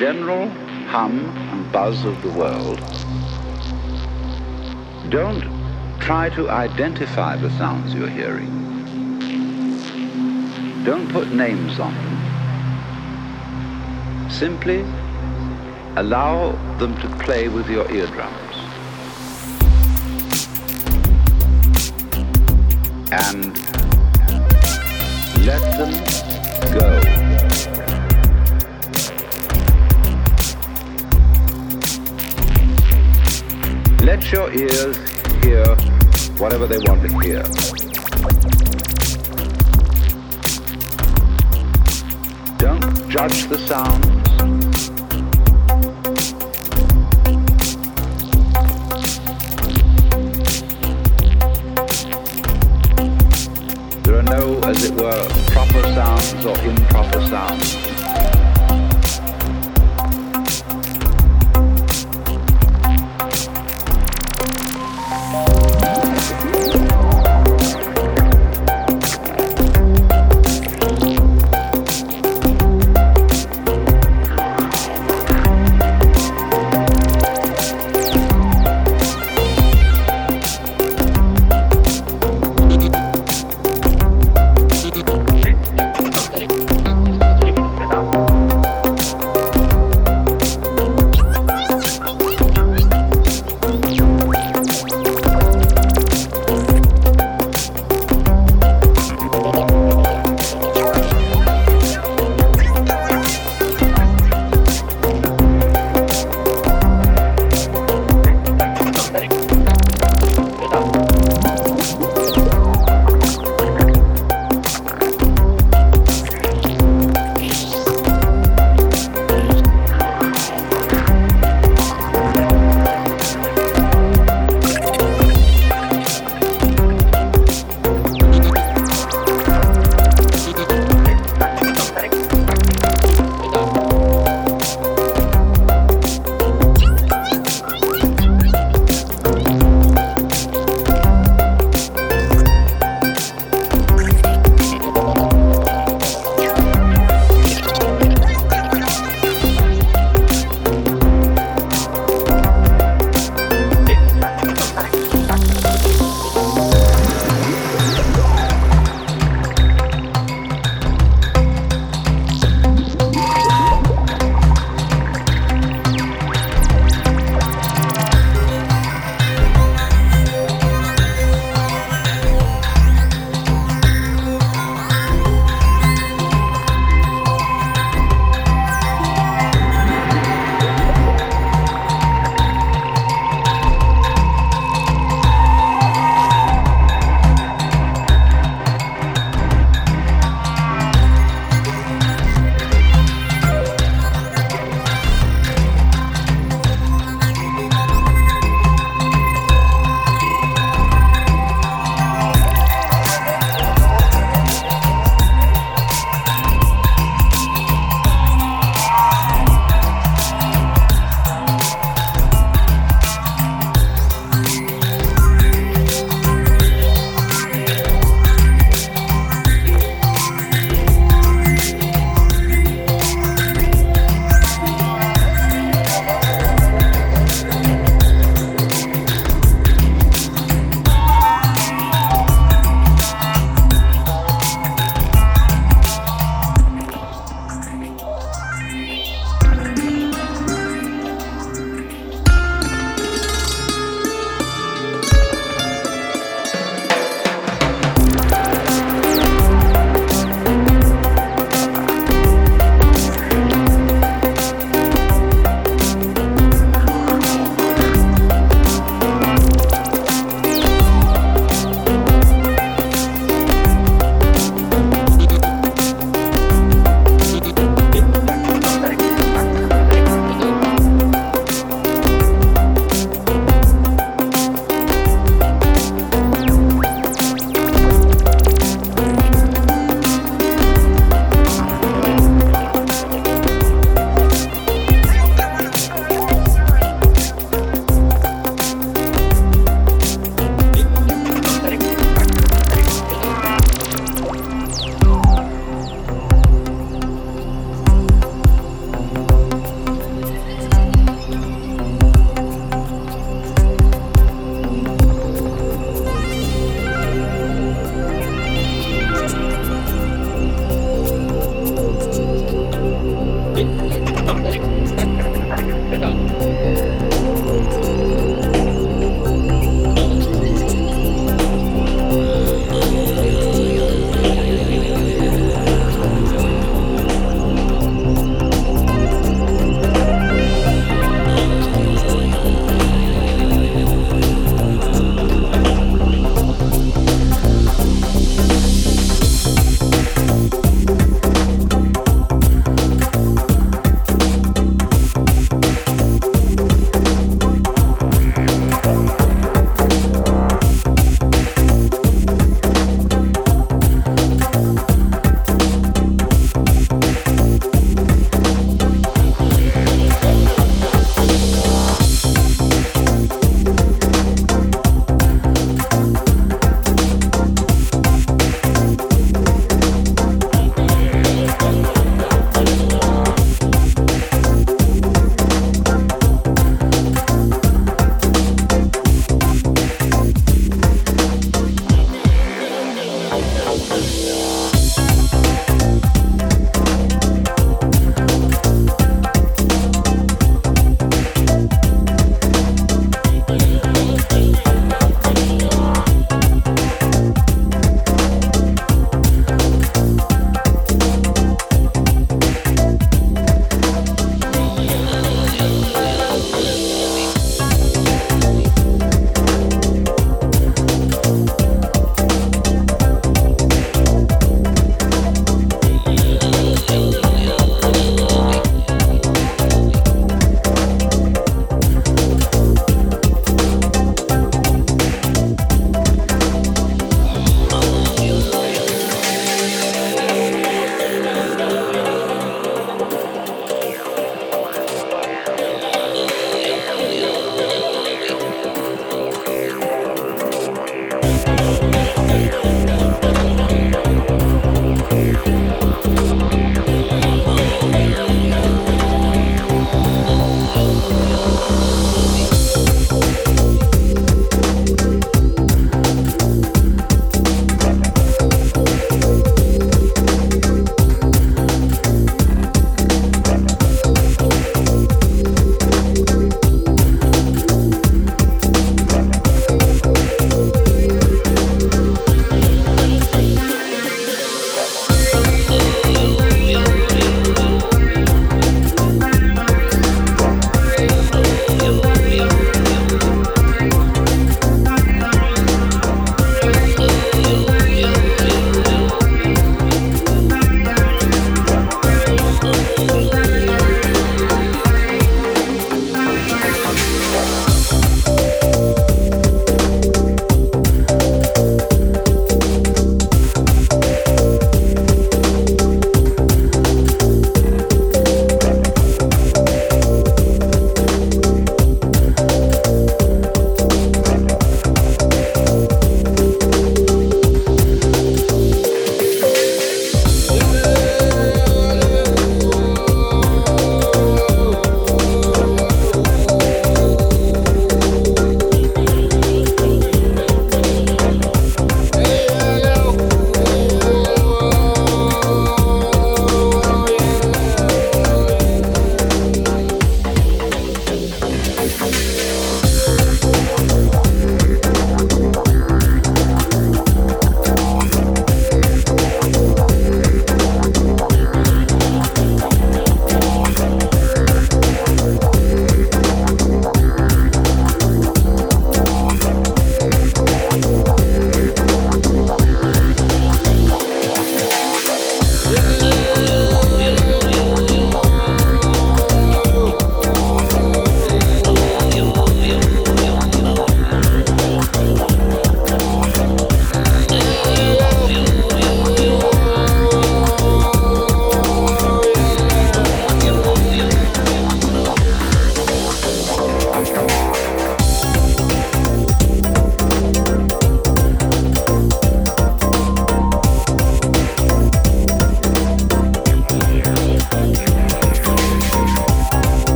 general hum and buzz of the world. Don't try to identify the sounds you're hearing. Don't put names on them. Simply allow them to play with your eardrum.